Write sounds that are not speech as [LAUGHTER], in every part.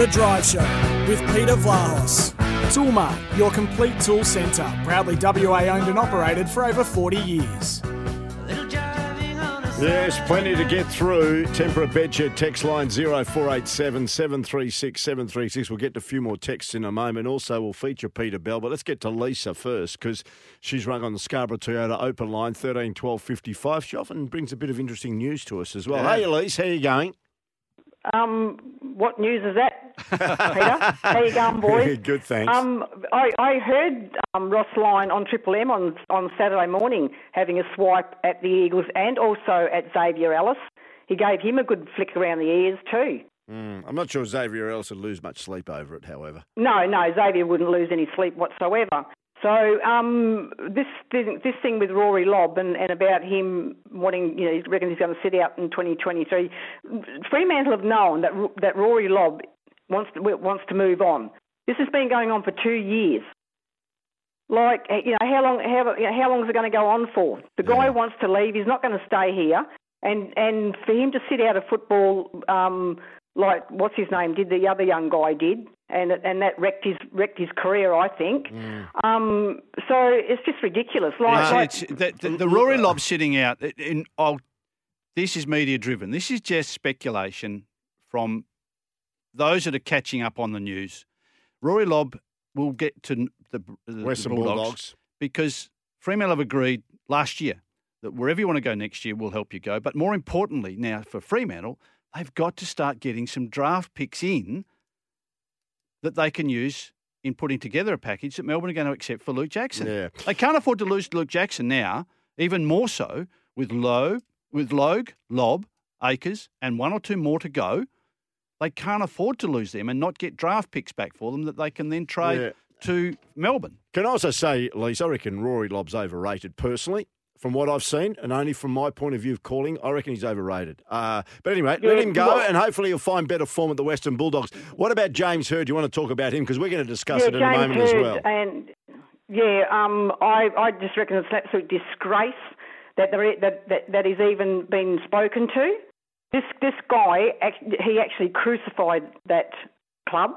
The Drive Show with Peter Vlahos. Toolmart, your complete tool centre. Proudly WA owned and operated for over 40 years. Yes, plenty to get through. Tempera Bedshed text line 0487 736 736. We'll get to a few more texts in a moment. Also, we'll feature Peter Bell, but let's get to Lisa first because she's rung on the Scarborough Toyota open line 13 12 55. She often brings a bit of interesting news to us as well. Yeah. Hey, Elise, how are you going? Um, what news is that, Peter? How you going, boys? [LAUGHS] Good, thanks. Um, I, I heard um, Ross Lyon on Triple M on on Saturday morning having a swipe at the Eagles and also at Xavier Ellis. He gave him a good flick around the ears too. Mm, I'm not sure Xavier Ellis would lose much sleep over it, however. No, no, Xavier wouldn't lose any sleep whatsoever. So um, this thing, this thing with Rory Lobb and, and about him wanting, you know, he reckons he's going to sit out in 2023. Fremantle have known that that Rory Lobb wants to, wants to move on. This has been going on for two years. Like, you know, how long how, you know, how long is it going to go on for? The guy wants to leave. He's not going to stay here. And and for him to sit out of football, um, like what's his name did, the other young guy did, and and that wrecked his wrecked his career, I think. Um, so it's just ridiculous. Like, It's- like it's- the, the, the Rory Lobb sitting out. In, I'll, this is media driven. This is just speculation from those that are catching up on the news. Rory Lobb will get to the, the Western Bulldogs, Bulldogs. because Fremantle have agreed last year that wherever you want to go next year, we'll help you go. But more importantly, now for Fremantle, they've got to start getting some draft picks in that they can use in putting together a package that Melbourne are going to accept for Luke Jackson. Yeah. They can't afford to lose Luke Jackson now, even more so with Lowe, with Logue, Lobb, Acres, and one or two more to go. They can't afford to lose them and not get draft picks back for them that they can then trade Yeah. to Melbourne. Can I also say, Lise, I reckon Rory Lobb's overrated personally. From what I've seen, and only from my point of view of calling, I reckon he's overrated. Uh, but anyway, let him go, well- and hopefully he'll find better form at the Western Bulldogs. What about James Hird? Do you want to talk about him? Because we're going to discuss yeah, it in a James moment as well. And yeah, um, I I just reckon it's an absolute disgrace that there that that, that he's even been spoken to. This this guy he actually crucified that club.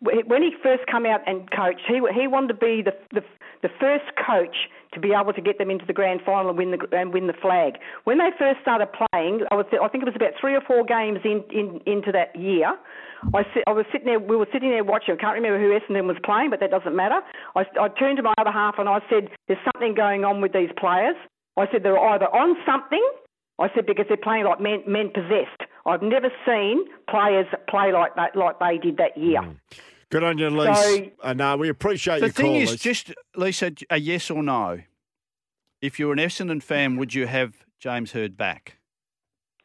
When he first came out and coached, he he wanted to be the the, the first coach to be able to get them into the grand final and win the and win the flag. When they first started playing, I was I think it was about three or four games in, in into that year. I I was sitting there. We were sitting there watching. I can't remember who Essendon was playing, but that doesn't matter. I, I turned to my other half and I said, "There's something going on with these players." I said they're either on something. I said because they're playing like men, men possessed. I've never seen players play like that, like they did that year. Good on you, Lisa. So- uh, no, we appreciate The your thing call, is, Lise. just Lisa, a yes or no. If you're an Essendon fan, would you have James Hird back?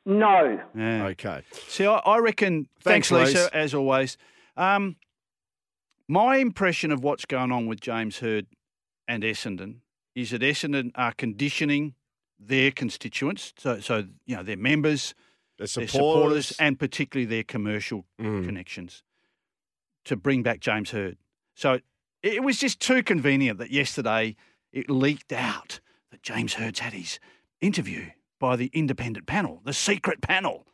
No. Yeah. Okay. See, I, I reckon. Thanks, Thanks, Lisa, Lise. as always. Um, my impression of what's going on with James Hird and Essendon is that Essendon are conditioning their constituents, so so you know their members, their supporters. supporters, and particularly their commercial Mm. connections, to bring back James Hird. So it was just too convenient that yesterday it leaked out that James Hird's had his interview by the independent panel, the secret panel.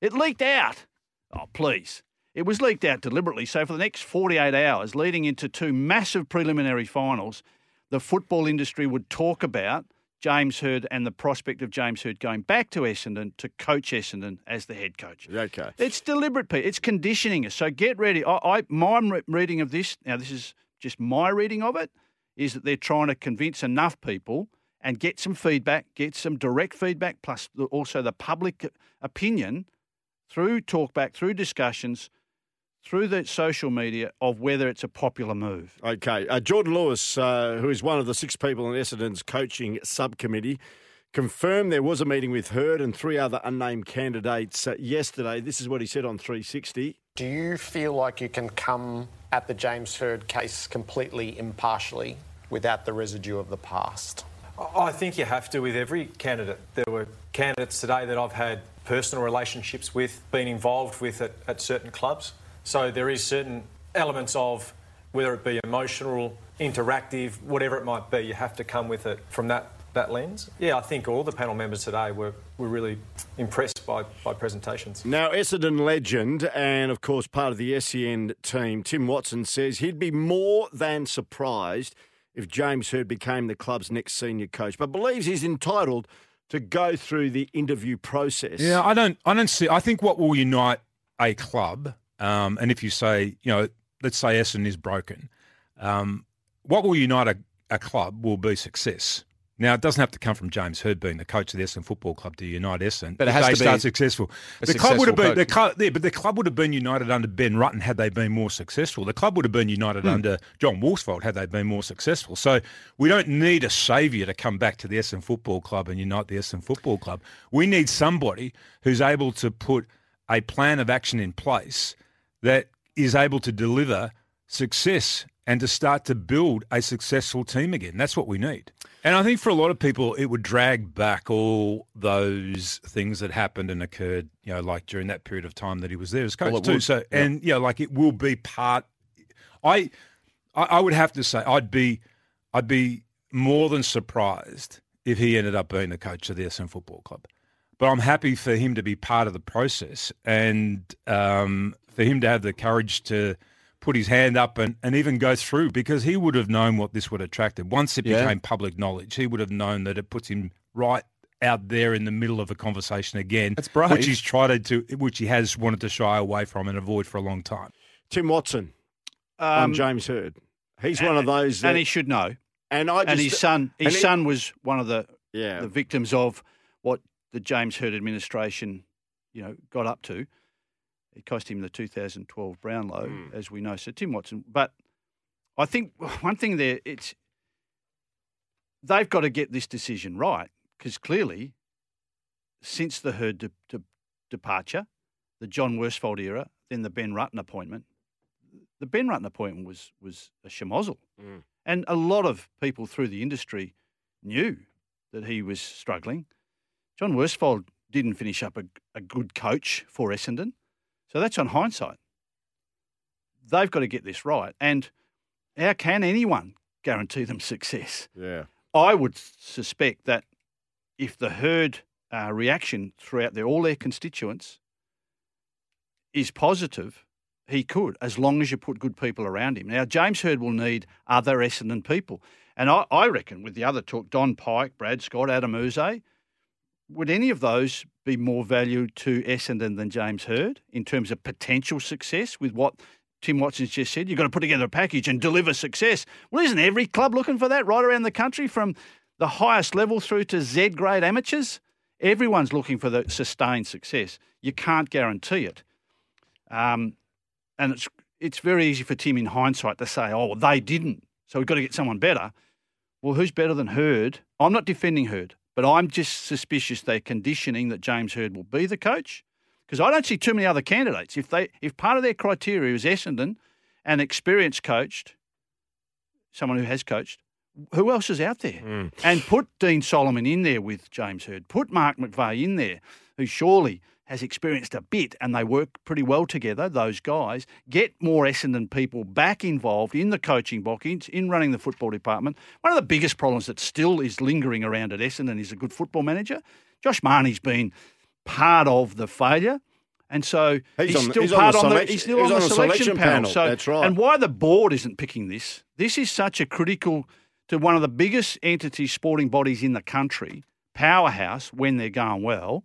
It leaked out. Oh, please. It was leaked out deliberately. So for the next 48 hours, leading into two massive preliminary finals, the football industry would talk about James Hird and the prospect of James Hird going back to Essendon to coach Essendon as the head coach. Okay. It's deliberate, Pete. It's conditioning us. So get ready. I, I my reading of this now. This is just my reading of it. Is that they're trying to convince enough people and get some feedback, get some direct feedback, plus also the public opinion through talkback, through discussions, through the social media of whether it's a popular move. Okay. Uh, Jordan Lewis, uh, who is one of the six people in Essendon's coaching subcommittee, confirmed there was a meeting with Hird and three other unnamed candidates uh, yesterday. This is what he said on 360. Do you feel like you can come at the James Hird case completely impartially without the residue of the past? I think you have to with every candidate. There were candidates today that I've had personal relationships with, been involved with at, at certain clubs. So there is certain elements of whether it be emotional, interactive, whatever it might be, you have to come with it from that that lens. Yeah, I think all the panel members today were, were really impressed by, by presentations. Now, Essendon legend and, of course, part of the SEN team, Tim Watson says he'd be more than surprised if James Hird became the club's next senior coach, but believes he's entitled to go through the interview process. Yeah, I don't, I don't see. I think what will unite a club, um, and if you say, you know, let's say Essendon is broken, um, what will unite a, a club will be success. Now, it doesn't have to come from James Hird being the coach of the Essendon Football Club to unite Essendon. But it has they to start be successful. The club would have successful been the club, yeah, but the club would have been united under Ben Rutten had they been more successful. The club would have been united Hmm. under John Worsfold had they been more successful. So we don't need a saviour to come back to the Essendon Football Club and unite the Essendon Football Club. We need somebody who's able to put a plan of action in place that is able to deliver success and to start to build a successful team again. That's what we need. And I think for a lot of people, it would drag back all those things that happened and occurred, you know, like during that period of time that he was there as coach Well, too. would, So, and yeah, like it will be part. I, I, I would have to say, I'd be, I'd be more than surprised if he ended up being the coach of the Essendon Football Club. But I'm happy for him to be part of the process and um, for him to have the courage to put his hand up and, and even go through because he would have known what this would attract him. Once it Yeah. became public knowledge, he would have known that it puts him right out there in the middle of a conversation again. That's brave. Which he's tried to, which he has wanted to shy away from and avoid for a long time. Tim Watson on Um, James Hird. He's one of those that, and he should know. and I just, and his son, his and he- son was one of the yeah, the victims of what the James Hird administration, you know, got up to. It cost him the 2012 Brownlow, Hmm. as we know. So Tim Watson, but I think [LAUGHS] one thing there, it's they've got to get this decision right because clearly, since the Hird de- de- departure, the John Worsfold era, then the Ben Rutten appointment, the Ben Rutten appointment was was a schmozzle, Mm. and a lot of people through the industry knew that he was struggling. John Worsfold didn't finish up a, a good coach for Essendon, so that's on hindsight. They've got to get this right, and how can anyone guarantee them success? yeah. I would suspect that if the Hird uh, reaction throughout their, all their constituents is positive, he could, as long as you put good people around him. Now, James Hird will need other Essendon people. And I, I reckon with the other talk, Don Pyke, Brad Scott, Adam Yze, would any of those be more valued to Essendon than James Hird in terms of potential success with what Tim Watson's just said? You've got to put together a package and deliver success. Well, isn't every club looking for that right around the country from the highest level through to Z grade amateurs? Everyone's looking for the sustained success. You can't guarantee it. Um, and it's it's very easy for Tim in hindsight to say, oh, well, they didn't. So we've got to get someone better. Well, who's better than Hird? I'm not defending Hird, but I'm just suspicious they're conditioning that James Hird will be the coach because I don't see too many other candidates. If they if part of their criteria is Essendon and experienced coached, someone who has coached, who else is out there? Hmm. And put Dean Solomon in there with James Hird. Put Mark McVeigh in there, who surely has experienced a bit and they work pretty well together, those guys. Get more Essendon people back involved in the coaching box, in, in running the football department. One of the biggest problems that still is lingering around at Essendon is a good football manager. Josh Mahoney's been part of the failure. And so He's he's, on the- still he's on part the on, the selection- he's still on on the selection, selection panel. panel, So that's right. And why the board isn't picking this? This is such a critical to one of the biggest entities, sporting bodies in the country, powerhouse when they're going well.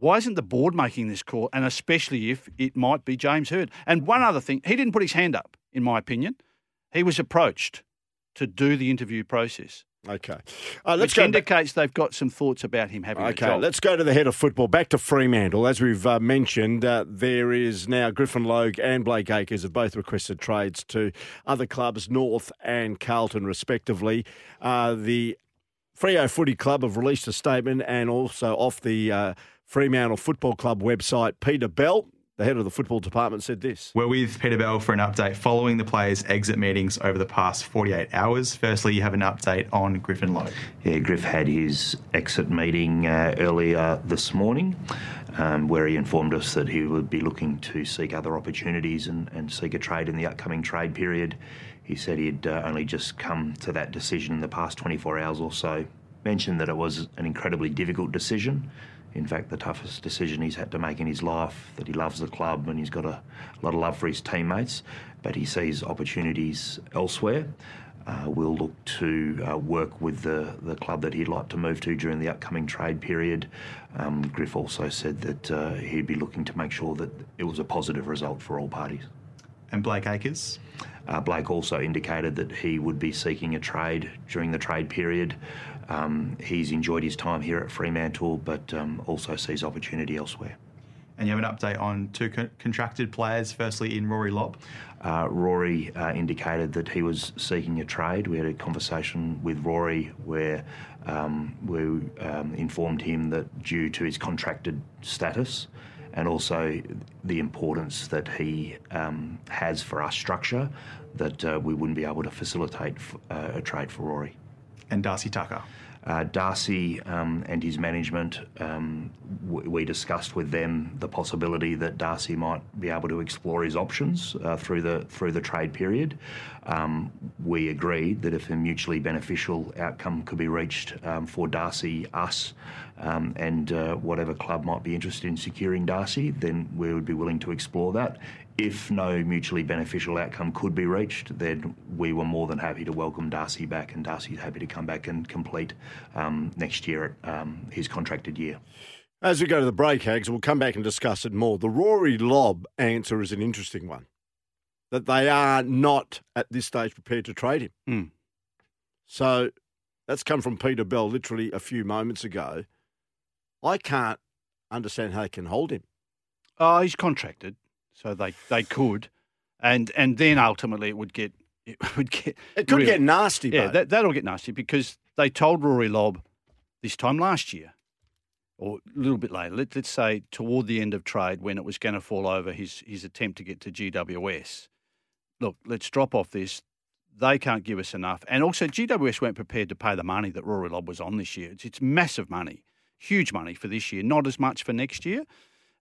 Why isn't the board making this call? And especially if it might be James Hird. And one other thing, he didn't put his hand up, in my opinion. He was approached to do the interview process, Okay. Uh, let's which go back. indicates they've got some thoughts about him having a Okay, let's go to the head of football. Back to Fremantle. As we've uh, mentioned, uh, there is now Griffin Logue and Blake Acres have both requested trades to other clubs, North and Carlton, respectively. Uh, the Freo Footy Club have released a statement, and also off the uh, Fremantle Football Club website, Peter Bell, the head of the football department, said this. We're with Peter Bell for an update following the players' exit meetings over the past 48 hours. Firstly, you have an update on Griffin Logue. Yeah, Griff had his exit meeting uh, earlier this morning, um, where he informed us that he would be looking to seek other opportunities and, and seek a trade in the upcoming trade period. He said he'd uh, only just come to that decision in the past 24 hours or so, mentioned that it was an incredibly difficult decision. In fact, the toughest decision he's had to make in his life, that he loves the club and he's got a lot of love for his teammates, but he sees opportunities elsewhere. Uh, we'll look to uh, work with the, the club that he'd like to move to during the upcoming trade period. Um, Griff also said that uh, he'd be looking to make sure that it was a positive result for all parties. And Blake Acres? Uh, Blake also indicated that he would be seeking a trade during the trade period. Um, he's enjoyed his time here at Fremantle, but um, also sees opportunity elsewhere. And you have an update on two con- contracted players, firstly in Rory Lobb. Uh, Rory uh, indicated that he was seeking a trade. We had a conversation with Rory where um, we um, informed him that due to his contracted status and also the importance that he um, has for our structure, that uh, we wouldn't be able to facilitate f- uh, a trade for Rory. And Darcy Tucker. Uh, Darcy um, and his management, um, w- we discussed with them the possibility that Darcy might be able to explore his options uh, through the through the trade period. Um, we agreed that if a mutually beneficial outcome could be reached um, for Darcy, us, um, and uh, whatever club might be interested in securing Darcy, then we would be willing to explore that. If no mutually beneficial outcome could be reached, then we were more than happy to welcome Darcy back, and Darcy's happy to come back and complete um, next year at um, his contracted year. As we go to the break, Hags, we'll come back and discuss it more. The Rory Lobb answer is an interesting one. That they are not at this stage prepared to trade him. Mm. So that's come from Peter Bell literally a few moments ago. I can't understand how they can hold him. Oh, he's contracted, so they, they could, and and then ultimately it would get it [LAUGHS] would get It could really- get nasty, Yeah, mate. that that'll get nasty because they told Rory Lobb this time last year, or a little bit later. Let, let's say toward the end of trade when it was going to fall over his his attempt to get to GWS. Look, let's drop off this. They can't give us enough, and also GWS weren't prepared to pay the money that Rory Lobb was on this year. It's, it's massive money, huge money for this year, not as much for next year.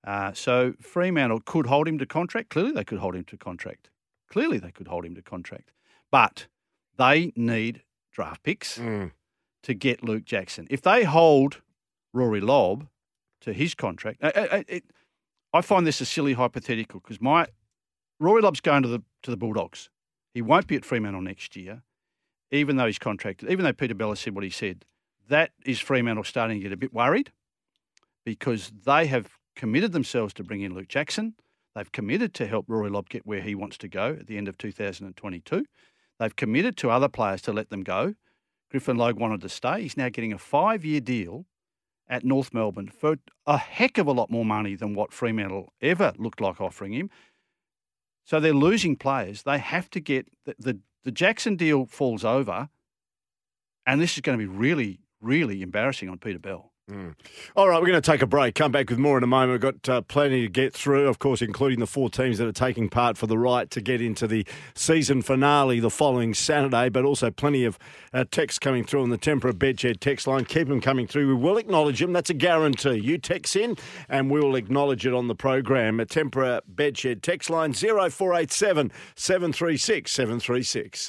Uh, so Fremantle could hold him to contract. Clearly, they could hold him to contract. Clearly, they could hold him to contract. But they need draft picks mm. to get Luke Jackson. If they hold Rory Lobb to his contract, I, I, it, I find this a silly hypothetical because my Rory Lobb's going to the to the Bulldogs. He won't be at Fremantle next year, even though he's contracted. Even though Peter Bella said what he said, that is Fremantle starting to get a bit worried because they have committed themselves to bring in Luke Jackson. They've committed to help Rory Lobb get where he wants to go at the end of 2022. They've committed to other players to let them go. Griffin Logue wanted to stay. He's now getting a five year deal at North Melbourne for a heck of a lot more money than what Fremantle ever looked like offering him. So they're losing players. They have to get the, the, the Jackson deal falls over, and this is going to be really, really embarrassing on Peter Bell. All right, we're going to take a break. Come back with more in a moment. We've got uh, plenty to get through, of course, including the four teams that are taking part for the right to get into the season finale the following Saturday, but also plenty of uh, texts coming through on the Tempera Bedshed text line. Keep them coming through. We will acknowledge them. That's a guarantee. You text in and we will acknowledge it on the program. A Tempera Bedshed text line 0487 736 736.